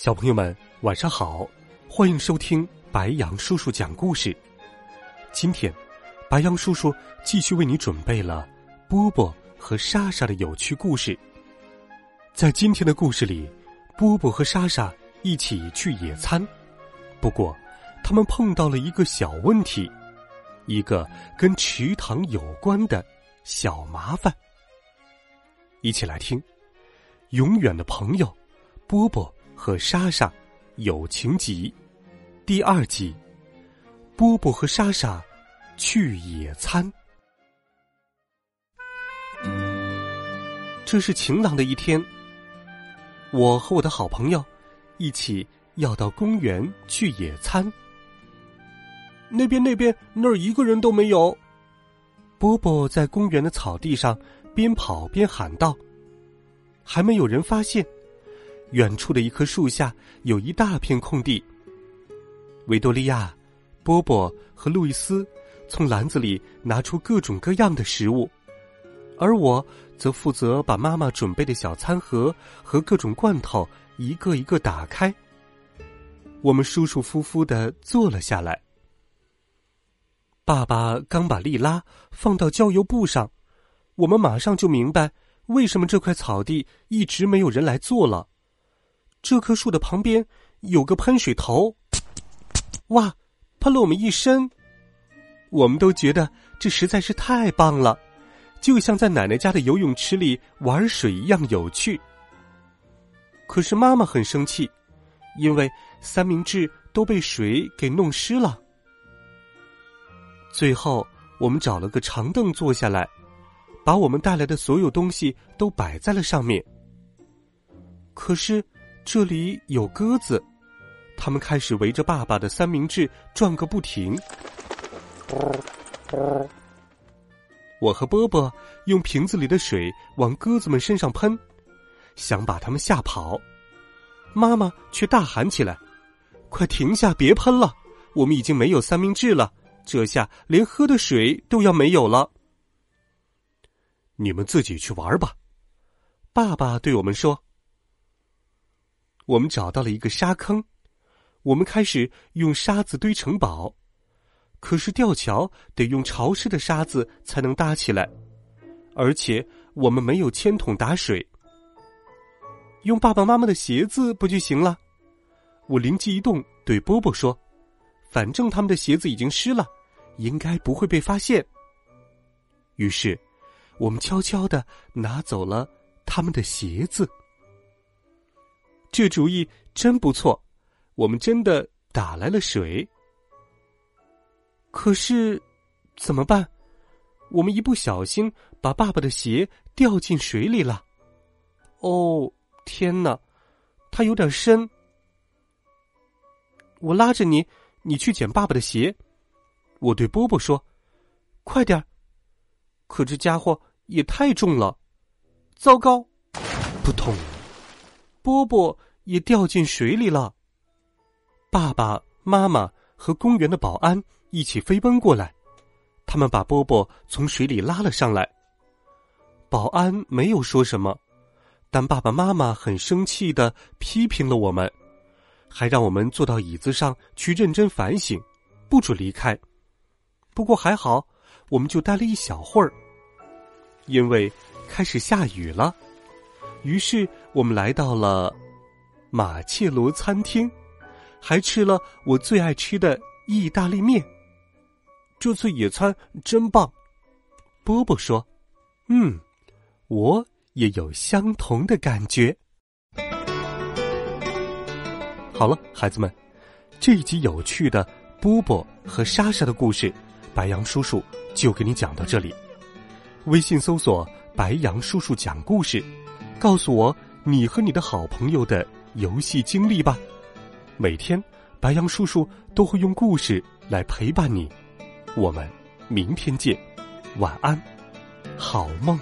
小朋友们，晚上好！欢迎收听白羊叔叔讲故事。今天，白羊叔叔继续为你准备了波波和莎莎的有趣故事。在今天的故事里，波波和莎莎一起去野餐，不过他们碰到了一个小问题，一个跟池塘有关的小麻烦。一起来听《永远的朋友》，波波。和莎莎友情集第二集，波波和莎莎去野餐。这是晴朗的一天，我和我的好朋友一起要到公园去野餐。那边那边那儿一个人都没有。波波在公园的草地上边跑边喊道：“还没有人发现。”远处的一棵树下有一大片空地。维多利亚、波波和路易斯从篮子里拿出各种各样的食物，而我则负责把妈妈准备的小餐盒和各种罐头一个一个打开。我们舒舒服服的坐了下来。爸爸刚把利拉放到郊游布上，我们马上就明白为什么这块草地一直没有人来做了。这棵树的旁边有个喷水头，哇，喷了我们一身。我们都觉得这实在是太棒了，就像在奶奶家的游泳池里玩水一样有趣。可是妈妈很生气，因为三明治都被水给弄湿了。最后，我们找了个长凳坐下来，把我们带来的所有东西都摆在了上面。可是。这里有鸽子，他们开始围着爸爸的三明治转个不停。我和波波用瓶子里的水往鸽子们身上喷，想把它们吓跑。妈妈却大喊起来：“快停下，别喷了！我们已经没有三明治了，这下连喝的水都要没有了。”你们自己去玩吧，爸爸对我们说。我们找到了一个沙坑，我们开始用沙子堆城堡，可是吊桥得用潮湿的沙子才能搭起来，而且我们没有铅筒打水，用爸爸妈妈的鞋子不就行了？我灵机一动，对波波说：“反正他们的鞋子已经湿了，应该不会被发现。”于是，我们悄悄的拿走了他们的鞋子。这主意真不错，我们真的打来了水。可是，怎么办？我们一不小心把爸爸的鞋掉进水里了。哦，天哪，它有点深。我拉着你，你去捡爸爸的鞋。我对波波说：“快点可这家伙也太重了。糟糕，扑通。波波也掉进水里了。爸爸妈妈和公园的保安一起飞奔过来，他们把波波从水里拉了上来。保安没有说什么，但爸爸妈妈很生气的批评了我们，还让我们坐到椅子上去认真反省，不准离开。不过还好，我们就待了一小会儿，因为开始下雨了。于是我们来到了马切罗餐厅，还吃了我最爱吃的意大利面。这次野餐真棒，波波说：“嗯，我也有相同的感觉。”好了，孩子们，这一集有趣的波波和莎莎的故事，白羊叔叔就给你讲到这里。微信搜索“白羊叔叔讲故事”。告诉我你和你的好朋友的游戏经历吧。每天，白羊叔叔都会用故事来陪伴你。我们明天见，晚安，好梦。